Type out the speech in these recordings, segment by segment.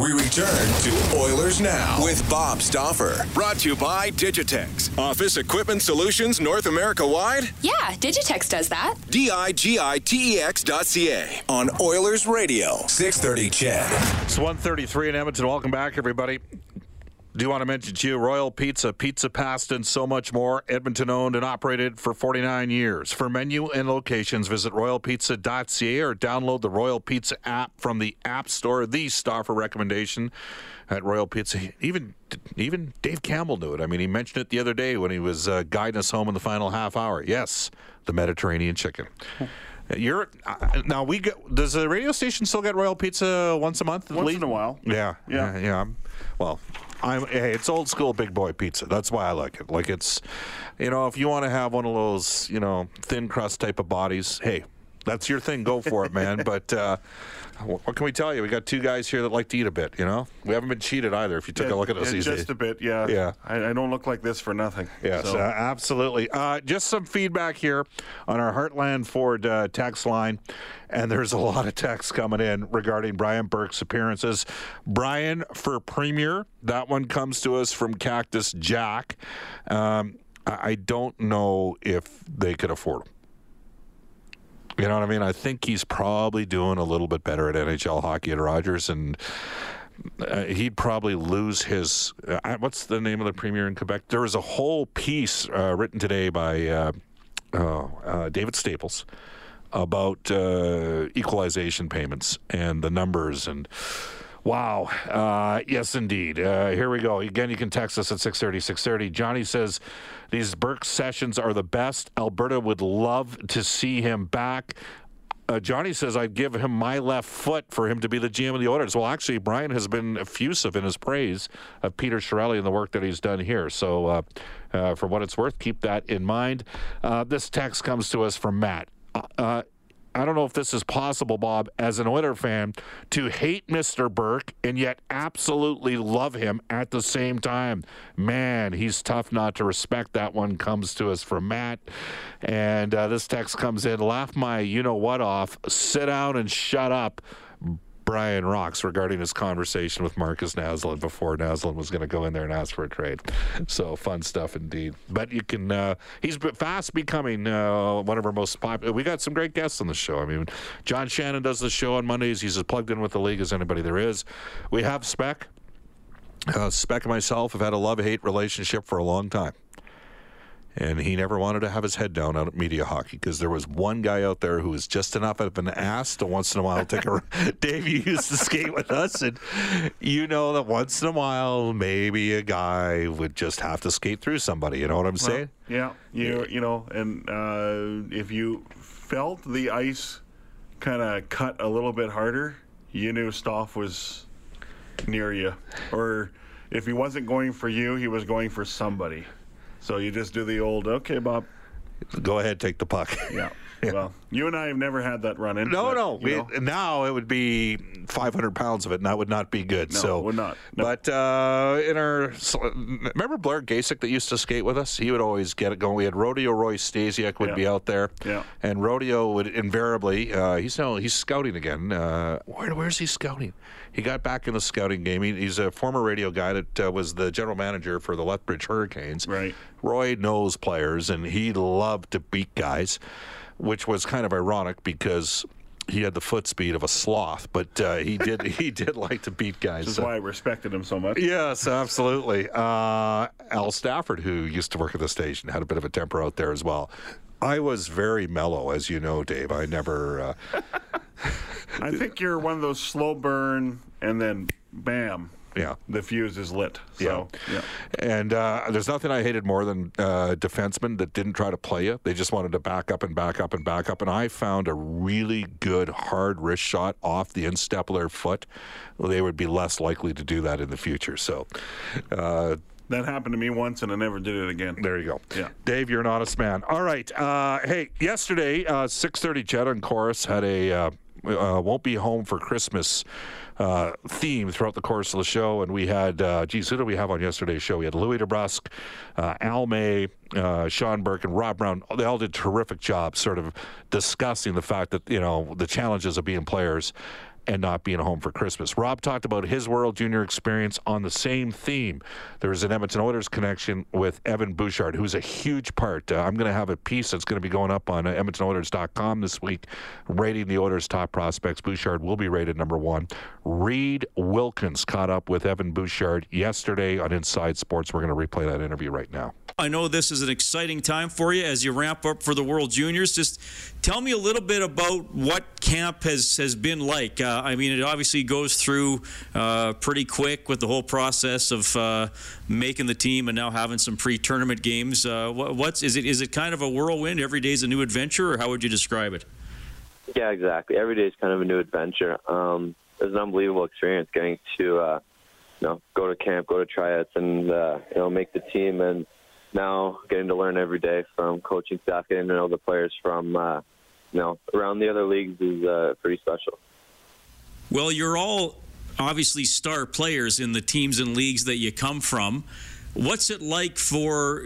We return to Oilers Now with Bob Stauffer. Brought to you by Digitex. Office Equipment Solutions North America wide? Yeah, Digitex does that. D I G I T E X dot C A on Oilers Radio, 630 CHED. It's 133 in Edmonton. Welcome back, everybody. Do want to mention to you Royal Pizza, Pizza Pasta, and so much more. Edmonton owned and operated for 49 years. For menu and locations, visit royalpizza.ca or download the Royal Pizza app from the App Store. The star for recommendation at Royal Pizza. Even even Dave Campbell knew it. I mean, he mentioned it the other day when he was uh, guiding us home in the final half hour. Yes, the Mediterranean chicken. You're uh, now we get. Does the radio station still get Royal Pizza once a month? Once in a while. Yeah, Yeah. yeah, yeah. Well, I'm. Hey, it's old school big boy pizza. That's why I like it. Like it's, you know, if you want to have one of those, you know, thin crust type of bodies, hey, that's your thing. Go for it, man. But uh, what can we tell you? We got two guys here that like to eat a bit. You know, we haven't been cheated either. If you took a look at us Yeah, just a bit, yeah. Yeah. I, I don't look like this for nothing. Yes, So, uh, absolutely. Uh, just some feedback here on our Heartland Ford uh, text line, and there's a lot of texts coming in regarding Brian Burke's appearances. Brian for Premier, that one comes to us from Cactus Jack. Um, I I don't know if they could afford him. You know what I mean? I think he's probably doing a little bit better at NHL hockey at Rogers, and uh, he'd probably lose his. Uh, what's the name of the premier in Quebec? There was a whole piece uh, written today by uh, oh, uh, David Staples about uh, equalization payments and the numbers and. Wow. Uh, yes, indeed. Uh, here we go. Again, you can text us at 630, 630. Johnny says these Burke sessions are the best. Alberta would love to see him back. Uh, Johnny says I'd give him my left foot for him to be the GM of the Oilers. Well, actually, Brian has been effusive in his praise of Peter Chiarelli and the work that he's done here. So, uh, uh, for what it's worth, keep that in mind. Uh, this text comes to us from Matt. I don't know if this is possible, Bob, as an Oiler fan, to hate Mr. Burke and yet absolutely love him at the same time. Man, he's tough not to respect. That one comes to us from Matt. And uh, this text comes in laugh my you know what off, sit down and shut up. Brian Rocks regarding his conversation with Markus Naslund before Naslund was going to go in there and ask for a trade. So fun stuff indeed. But you can, uh, he's fast becoming uh, one of our most popular. We got some great guests on the show. I mean, John Shannon does the show on Mondays. He's as plugged in with the league as anybody there is. We have Spec. Uh, Spec and myself have had a love hate relationship for a long time. And he never wanted to have his head down out at media hockey because there was one guy out there who was just enough of an ass to once in a while take a. Dave, you used to skate with us, and you know that once in a while, maybe a guy would just have to skate through somebody. You know what I'm saying? Yeah, you you know, and uh, if you felt the ice kind of cut a little bit harder, you knew Stoff was near you, or if he wasn't going for you, he was going for somebody. So you just do the old, okay, Bob. Go ahead, take the puck. Yeah. Well, you and I have never had that run in. No, but, no. We, now it would be 500 pounds of it, and that would not be good. No, so would not. No. But uh, in our, remember Blair Gasick that used to skate with us? He would always get it going. We had Rodeo Roy Stasiuk would Yeah. be out there, Yeah. and Rodeo would invariably. Uh, he's now he's scouting again. Uh, where, where's he scouting? He got back in the scouting game. He, he's a former radio guy that uh, was the general manager for the Lethbridge Hurricanes. Right. Roy knows players, and he loved to beat guys, which was kind of ironic because he had the foot speed of a sloth, but uh, he did he did like to beat guys. This is so- why I respected him so much. Yes, absolutely. Uh, Al Stafford, who used to work at the station, had a bit of a temper out there as well. I was very mellow, as you know, Dave. I never. Uh, I think you're one of those slow burn, and then bam, yeah. the fuse is lit. So, yeah. And uh, there's nothing I hated more than uh, defensemen that didn't try to play you. They just wanted to back up and back up and back up. And I found a really good hard wrist shot off the instep of their foot. They would be less likely to do that in the future. So uh, That happened to me once, and I never did it again. there you go. Yeah. Dave, you're an honest man. All right. Uh, hey, yesterday, uh, 6:30, CHED and Corus had a. Uh, uh, won't be home for Christmas uh, theme throughout the course of the show. And we had, uh, geez, who did we have on yesterday's show? We had Louie DeBrusk, uh, Al May, uh, Sean Burke, and Rob Brown. They all did terrific jobs sort of discussing the fact that, you know, the challenges of being players and not being home for Christmas. Rob talked about his World Junior experience on the same theme. There's an Edmonton Oilers connection with Evan Bouchard, who's a huge part. Uh, I'm going to have a piece that's going to be going up on uh, EdmontonOilers.com this week, rating the Oilers' top prospects. Bouchard will be rated number one. Reid Wilkins caught up with Evan Bouchard yesterday on Inside Sports. We're going to replay that interview right now. I know this is an exciting time for you as you ramp up for the World Juniors. Just tell me a little bit about what camp has, has been like. Uh, I mean, it obviously goes through uh, pretty quick with the whole process of uh, making the team and now having some pre-tournament games. Uh, what, what's is it? Is it kind of a whirlwind? Every day is a new adventure, or how would you describe it? Yeah, exactly. Every day is kind of a new adventure. Um, it's an unbelievable experience getting to uh, you know go to camp, go to tryouts, and uh, you know make the team and now getting to learn every day from coaching staff, getting to know the players from uh, you know around the other leagues is uh, pretty special. Well, you're all obviously star players in the teams and leagues that you come from. What's it like for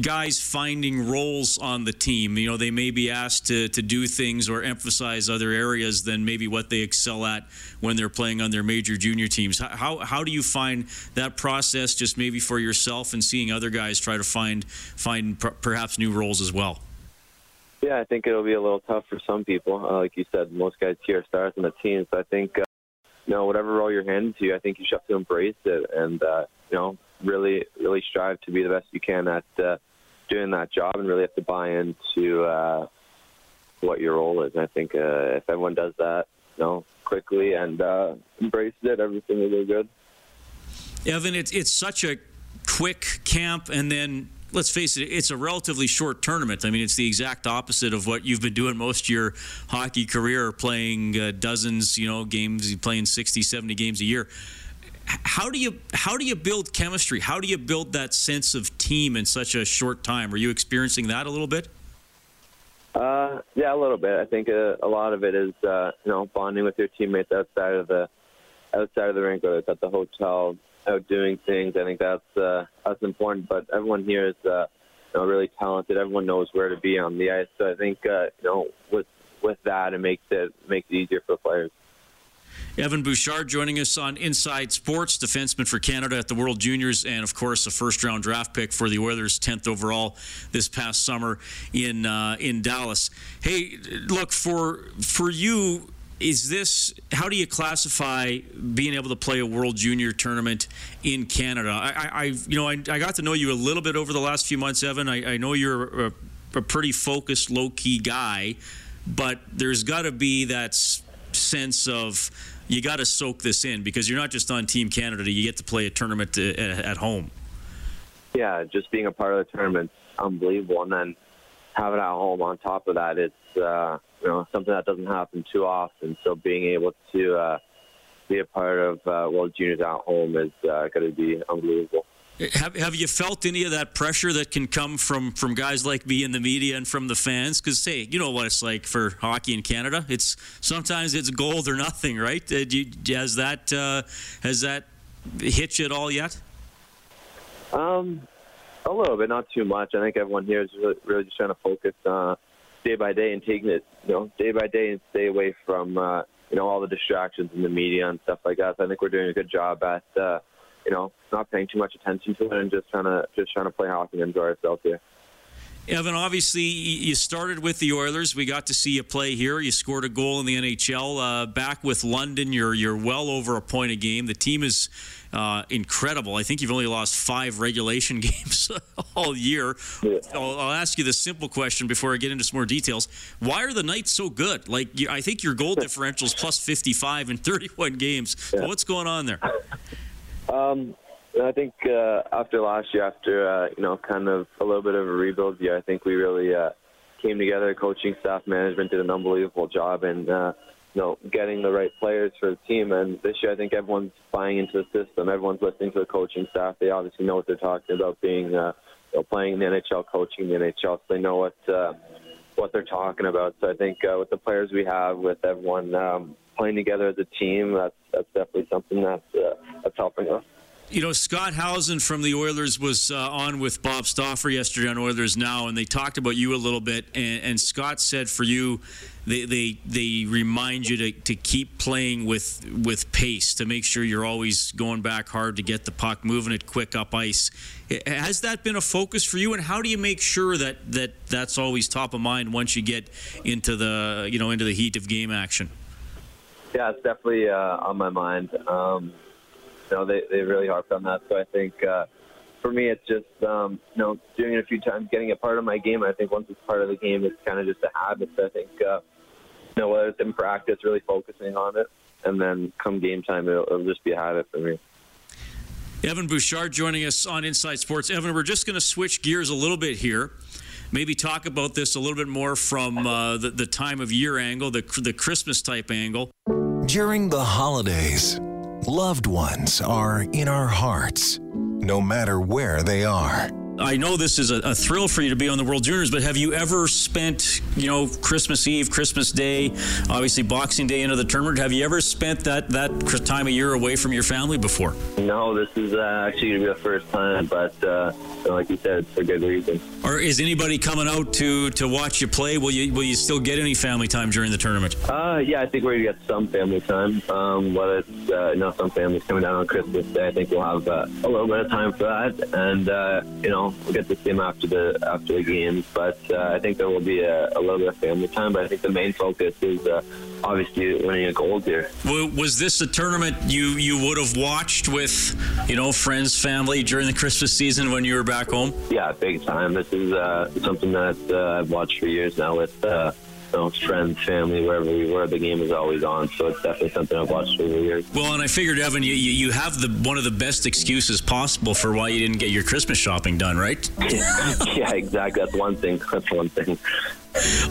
guys finding roles on the team? You know, they may be asked to, to do things or emphasize other areas than maybe what they excel at when they're playing on their major junior teams. How, how do you find that process just maybe for yourself and seeing other guys try to find, find perhaps new roles as well? Yeah, I think it'll be a little tough for some people. Uh, like you said, most guys here are stars on the team. So I think, uh, you know, whatever role you're handed to, I think you should have to embrace it and, uh, you know, really, really strive to be the best you can at uh, doing that job, and really have to buy into uh, what your role is. And I think uh, if everyone does that, you know, quickly and uh, embraces it, everything will go good. Evan, it's it's such a quick camp, and then let's face it, it's a relatively short tournament. I mean, it's the exact opposite of what you've been doing most of your hockey career, playing uh, dozens, you know, games, playing 60, 70 games a year how do you how do you build chemistry? How do you build that sense of team in such a short time? Are you experiencing that a little bit? Uh, yeah, a little bit. I think a, uh, a lot of it is uh, you know bonding with your teammates outside of the outside of the rink, whether it's at the hotel, out doing things. I think that's uh, that's important. But everyone here is uh, you know, really talented. Everyone knows where to be on the ice. So I think uh, you know with with that, it makes it makes it easier for players. Evan Bouchard joining us on Inside Sports, defenseman for Canada at the World Juniors, and of course a first-round draft pick for the Oilers, 10th overall this past summer in uh, in Dallas. Hey, look for for you. Is this how do you classify being able to play a World Junior tournament in Canada? I, I you know I, I, got to know you a little bit over the last few months, Evan. I, I know you're a, a pretty focused, low-key guy, but there's got to be that sense of you got to soak this in because you're not just on Team Canada. You get to play a tournament uh, at home. Yeah, just being a part of the tournament, unbelievable, and then having it at home on top of that, it's uh, you know something that doesn't happen too often. So being able to uh, be a part of uh, World Juniors at home is uh, going to be unbelievable. Have, have you felt any of that pressure that can come from, from guys like me in the media and from the fans? Because, hey, you know what it's like for hockey in Canada. It's sometimes it's gold or nothing, right? Uh, you, has that uh, has that hit you at all yet? Um, a little bit, not too much. I think everyone here is really, really just trying to focus uh, day by day and taking it, you know, day by day and stay away from uh, you know all the distractions in the media and stuff like that. So I think we're doing a good job at. Uh, you know, not paying too much attention to it and just trying to just trying to play hockey and enjoy ourselves here. Evan, obviously, you started with the Oilers. We got to see you play here. You scored a goal in the NHL. Uh, back with London, you're you're well over a point a game. The team is uh, incredible. I think you've only lost five regulation games all year. Yeah. I'll, I'll, ask you the simple question before I get into some more details. Why are the Knights so good? Like, you, I think your goal differential is plus 55 in 31 games. Yeah. So what's going on there? Um, I think uh, after last year, after uh, you know, kind of a little bit of a rebuild year, I think we really uh, came together. Coaching staff, management did an unbelievable job in uh, you know getting the right players for the team. And this year, I think everyone's buying into the system. Everyone's listening to the coaching staff. They obviously know what they're talking about, being uh, you know, playing in the NHL, coaching in the NHL. So they know what uh, what they're talking about. So I think uh, with the players we have, with everyone um, playing together as a team, that's that's definitely something that's uh, that's helping us. You know, Scott Howson from the Oilers was uh, on with Bob Stauffer yesterday on Oilers Now, and they talked about you a little bit. And, and Scott said for you, they, they they remind you to, to keep playing with with pace to make sure you're always going back hard to get the puck, moving it quick up ice. Has that been a focus for you? And how do you make sure that, that that's always top of mind once you get into the you know into the heat of game action? Yeah, it's definitely uh, on my mind. Um, you know, they they really harped on that. So I think uh, for me, it's just um, you know doing it a few times, getting it part of my game. I think once it's part of the game, it's kind of just a habit. So I think uh, you know whether it's in practice, really focusing on it, and then come game time, it'll, it'll just be a habit for me. Evan Bouchard joining us on Inside Sports. Evan, we're just going to switch gears a little bit here. Maybe talk about this a little bit more from uh, the, the time of year angle, the, the Christmas type angle. During the holidays, loved ones are in our hearts, no matter where they are. I know this is a, a, thrill for you to be on the World Juniors, but have you ever spent, you know, Christmas Eve, Christmas Day, obviously Boxing Day into the tournament? Have you ever spent that that time of year away from your family before? No, this is uh, actually going to be the first time, but uh, like you said, it's for good reason. Or is anybody coming out to to watch you play? Will you will you still get any family time during the tournament? Uh, yeah, I think we're going to get some family time. Um, whether it's uh, you know some families coming down on Christmas Day, I think we'll have uh, a little bit of time for that, and uh, you know we'll get to see him after the after the games. But uh, I think there will be a, a, little bit of family time. But I think the main focus is uh, obviously winning a gold here. Was this a tournament you you would have watched with you know friends, family during the Christmas season when you were back home? Yeah, big time. This is uh, something that uh, I've watched for years now with know, friends, family, wherever we were, the game is always on. So it's definitely something I've watched over the years. Well, and I figured, Evan, you, you have the one of the best excuses possible for why you didn't get your Christmas shopping done, right? yeah, exactly. That's one thing. That's one thing.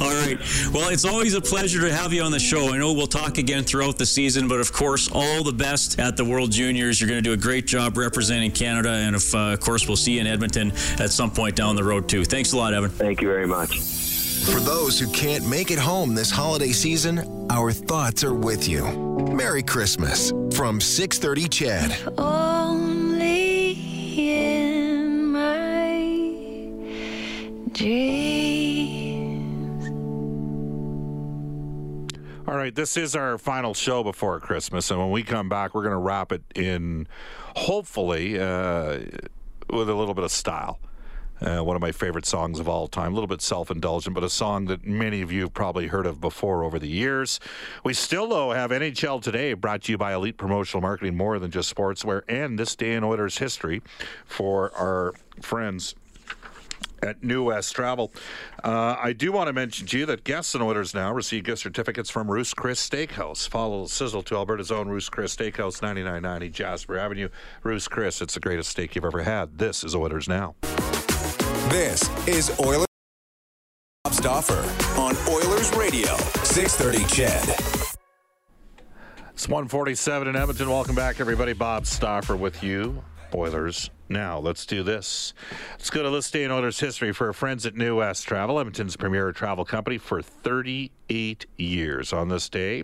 All right. Well, it's always a pleasure to have you on the show. I know we'll talk again throughout the season, but of course, all the best at the World Juniors. You're going to do a great job representing Canada, and if, uh, of course, we'll see you in Edmonton at some point down the road too. Thanks a lot, Evan. Thank you very much. For those who can't make it home this holiday season, our thoughts are with you. Merry Christmas from 630 CHED. Only in my dreams. All right, this is our final show before Christmas, and when we come back, we're going to wrap it in, hopefully, uh, with a little bit of style. Uh, one of my favorite songs of all time. A little bit self indulgent, but a song that many of you have probably heard of before over the years. We still, though, have NHL Today brought to you by Elite Promotional Marketing, more than just sportswear, and this day in Oilers history for our friends at New West Travel. Uh, I do want to mention to you that guests and Oilers now receive gift certificates from Ruth's Chris Steakhouse. Follow Sizzle to Alberta's own Ruth's Chris Steakhouse, 9990 Jasper Avenue. Ruth's Chris, it's the greatest steak you've ever had. This is Oilers Now. This is Oilers Bob Stauffer on Oilers Radio, 630 CHED. It's 147 in Edmonton. Welcome back, everybody. Bob Stauffer with you. Oilers. Now, let's do this. Let's go to day in Oilers history for our friends at New West Travel, Edmonton's premier travel company for 38 years. On this day,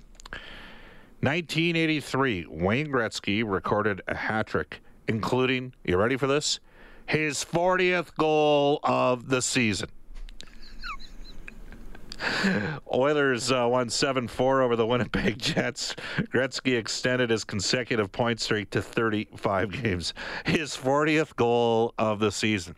1983, Wayne Gretzky recorded a hat trick, including, you ready for this? His 40th goal of the season. Oilers uh, won 7 4 over the Winnipeg Jets. Gretzky extended his consecutive point streak to 35 games. His 40th goal of the season.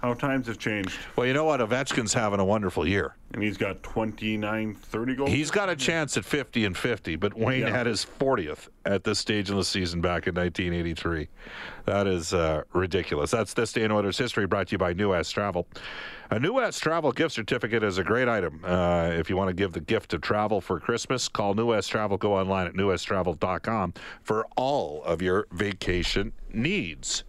How times have changed. Well, you know what? Ovechkin's having a wonderful year. And he's got 29, 30 goals. He's got a chance at 50 and 50, but Wayne yeah. had his 40th at this stage in the season back in 1983. That is uh, ridiculous. That's this day in Oilers history brought to you by New West Travel. A New West Travel gift certificate is a great item. Uh, if you want to give the gift of travel for Christmas, call New West Travel. Go online at newwesttravel.com for all of your vacation needs.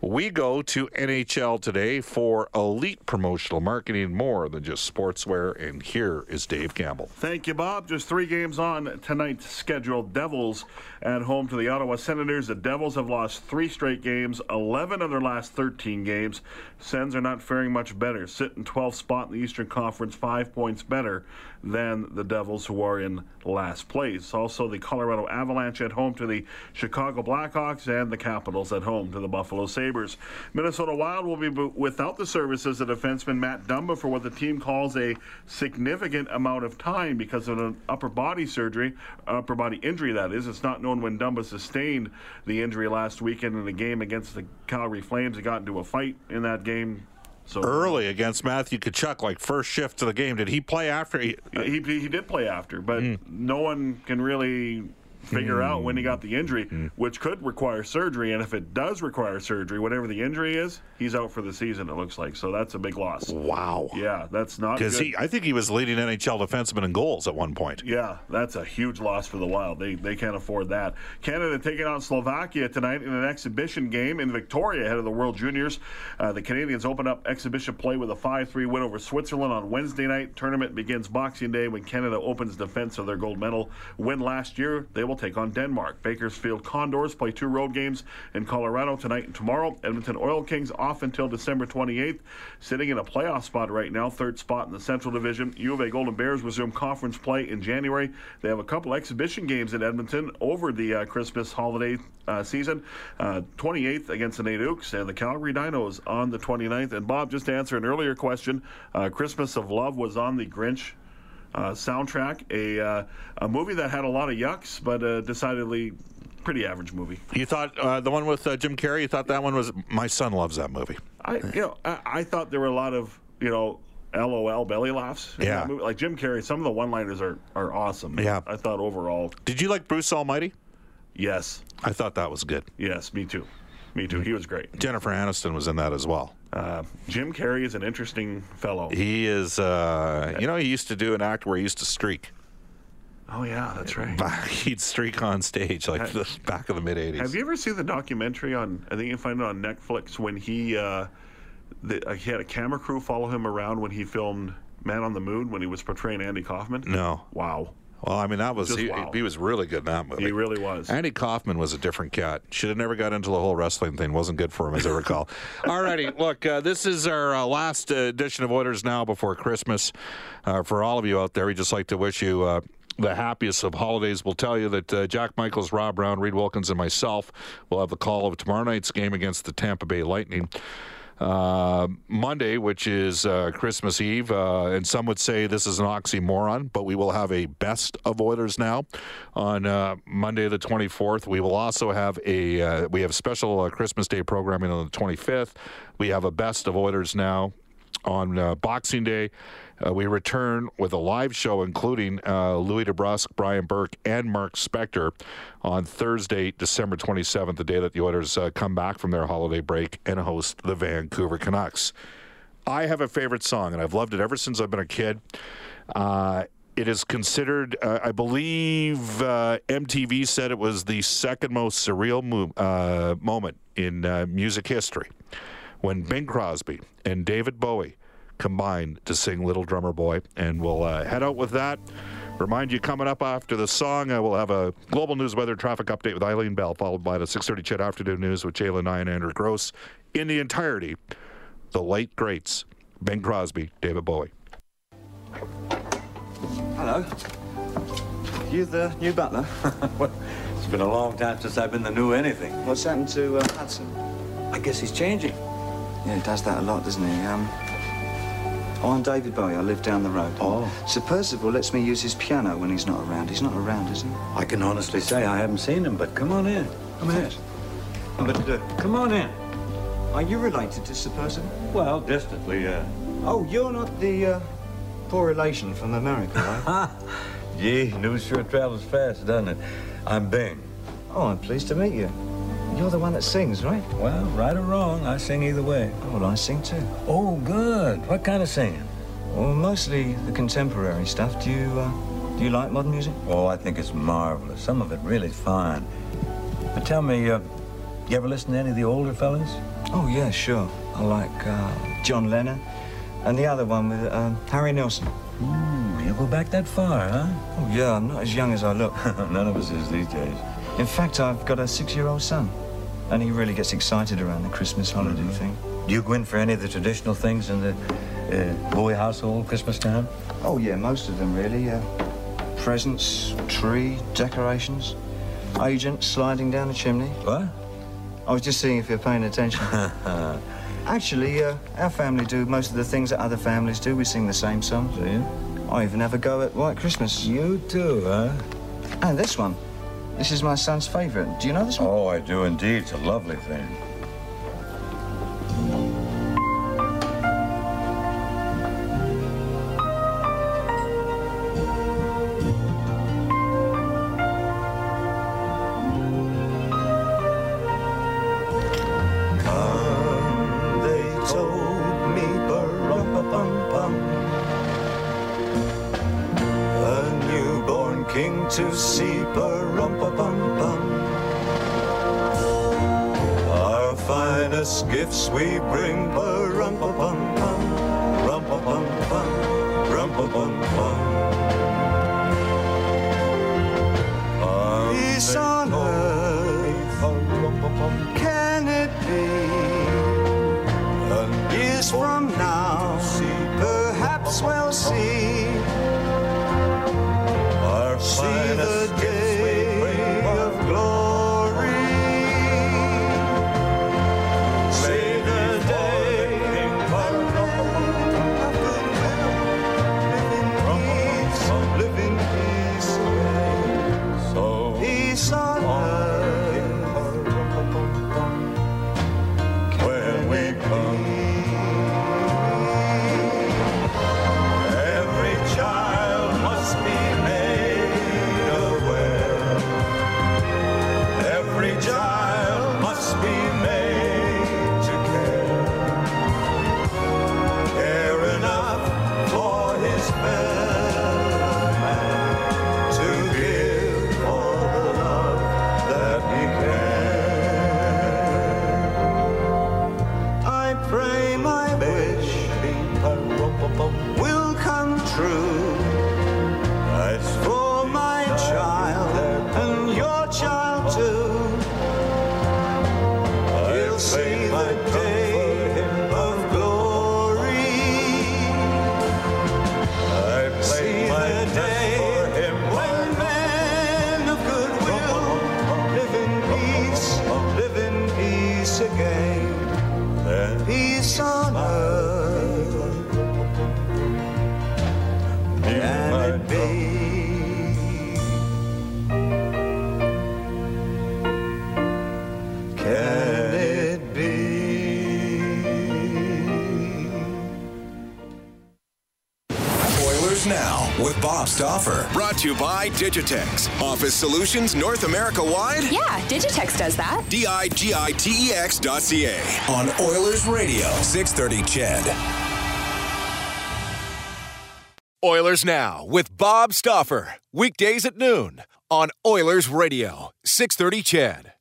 We go to NHL today for elite promotional marketing, more than just sportswear. And here is Dave Campbell. Thank you, Bob. Just three games on tonight's schedule. Devils at home to the Ottawa Senators. The Devils have lost three straight games, 11 of their last 13 games. Sens are not faring much better, sitting 12th spot in the Eastern Conference, five points better than the Devils, who are in last place. Also, the Colorado Avalanche at home to the Chicago Blackhawks, and the Capitals at home to the Buffalo Sabres. Minnesota Wild will be without the services of defenseman Matt Dumba for what the team calls a significant amount of time because of an upper body surgery, upper body injury, that is. It's not known when Dumba sustained the injury last weekend in a game against the Calgary Flames. He got into a fight in that game. So Early against Matthew Tkachuk, like first shift of the game. Did he play after? He, uh, he, he did play after, but hmm. no one can really figure out when he got the injury, which could require surgery. And if it does require surgery, whatever the injury is, he's out for the season. It looks like so. That's a big loss. wow. Yeah, that's not Because he, I think he was leading NHL defenseman in goals at one point. Yeah, that's a huge loss for the Wild. They they can't afford that. Canada taking on Slovakia tonight in an exhibition game in Victoria ahead of the World Juniors. Uh, the Canadians open up exhibition play with a 5-3 win over Switzerland on Wednesday night. Tournament begins Boxing Day when Canada opens defense of their gold medal win last year. They will take on Denmark. Bakersfield Condors play two road games in Colorado tonight and tomorrow. Edmonton Oil Kings off until December 28th, sitting in a playoff spot right now, third spot in the Central Division. U of A Golden Bears resume conference play in January. They have a couple exhibition games in Edmonton over the uh, Christmas holiday uh, season. Uh, 28th against the NAIT Ooks and the Calgary Dinos on the 29th. And Bob, just to answer an earlier question, uh, Christmas of Love was on the Grinch uh, soundtrack, a uh, a movie that had a lot of yucks, but uh, decidedly pretty average movie. You thought uh, the one with uh, Jim Carrey? You thought that one was? My son loves that movie. I you know I, I thought there were a lot of you know. LOL belly laughs. Yeah. movie. like Jim Carrey. Some of the one-liners are are awesome. Yeah. I thought overall, Did you like Bruce Almighty? yes, I thought that was good. yes, me too, me too. He was great. Jennifer Aniston was in that as well. Uh, Jim Carrey is an interesting fellow. He is, uh, you know, he used to do an act where he used to streak. Oh yeah, that's right. Back, he'd streak on stage like the back of the mid '80s. Have you ever seen the documentary on? I think you can find it on Netflix when he uh, the, uh, he had a camera crew follow him around when he filmed Man on the Moon when he was portraying Andy Kaufman. No. Wow, Well, I mean, that was he, wow. he was really good in that movie. he really was. Andy Kaufman was a different cat. Should have never got into the whole wrestling thing. Wasn't good for him, as I recall. All righty. Look, uh, this is our uh, last uh, edition of Oilers Now before Christmas. Uh, for all of you out there, we just like to wish you uh, the happiest of holidays. We'll tell you that uh, Jack Michaels, Rob Brown, Reid Wilkins, and myself will have the call of tomorrow night's game against the Tampa Bay Lightning. Uh, Monday, which is uh, Christmas Eve, uh, and some would say this is an oxymoron, but we will have a best of Oilers now on uh, Monday the 24th. We will also have a uh, we have special uh, Christmas Day programming on the 25th. We have a best of Oilers now on Boxing Day. Uh, we return with a live show, including uh, Louie DeBrusk, Brian Burke, and Mark Spector on Thursday, December 27th, the day that the Oilers uh, come back from their holiday break and host the Vancouver Canucks. I have a favorite song, and I've loved it ever since I've been a kid. Uh, it is considered, uh, I believe uh, MTV said it was the second most surreal mo- uh, moment in uh, music history when Bing Crosby and David Bowie combined to sing Little Drummer Boy. And we'll uh, head out with that. Remind you, coming up after the song, I will have a global news weather traffic update with Eileen Bell, followed by the 6.30 CHED Afternoon News with Jaylen Nye and Andrew Gross. In the entirety, the late greats, Bing Crosby, David Bowie. Hello. You the new butler? Well, it's been a long time since I've been the new anything. What's happened to uh, Hudson? I guess he's changing. Yeah, he does that a lot, doesn't he? Um, oh, I'm David Bowie. I live down the road. Oh. Sir Percival lets me use his piano when he's not around. He's not around, is he? I can honestly say I haven't seen him, but come on in. Come in. But uh, Come on in. are you related to Sir Percival? Well, distantly, yeah. Oh, you're not the uh, poor relation from America, right? Gee, news sure travels fast, doesn't it? I'm Bing. oh, I'm pleased to meet you. You're the one that sings, right? Well, right or wrong, I sing either way. Oh, well, I sing too. Oh, good. What kind of singing? Well, mostly the contemporary stuff. Do you, uh, do you like modern music? Oh, I think it's marvelous. Some of it really fine. But tell me, uh, You ever listen to any of the older fellas? Oh, yeah, sure. I like uh, John Lennon and the other one with um, Harry Nilsson. Ooh, you go back that far, huh? Oh, yeah, I'm not as young as I look. None of us is these days. In fact, I've got a six-year-old son, and he really gets excited around the Christmas holiday thing. Do you go in for any of the traditional things in the uh, Bowie household Christmas time? Oh, yeah, most of them, really. Uh, presents, tree, decorations, agents sliding down the chimney. What? I was just seeing if you're paying attention. Actually, uh, our family do most of the things that other families do. We sing the same songs. Do you? I even have a go at White Christmas. You too, huh? And this one. This is my son's favorite. Do you know this one? Oh, I do indeed. It's a lovely thing. Come, they told me, bum A newborn king to see, bum Our finest gifts we bring, bum bum Peace on earth, can it be? And years from now, perhaps we'll see. Again. Peace on earth. Bob Stauffer. Brought to you by Digitex. Office Solutions North America wide. Yeah, Digitex does that. D I G I T E X dot C A. On Oilers Radio, 630 CHED. Oilers Now with Bob Stauffer. Weekdays at noon on Oilers Radio, 630 Ched.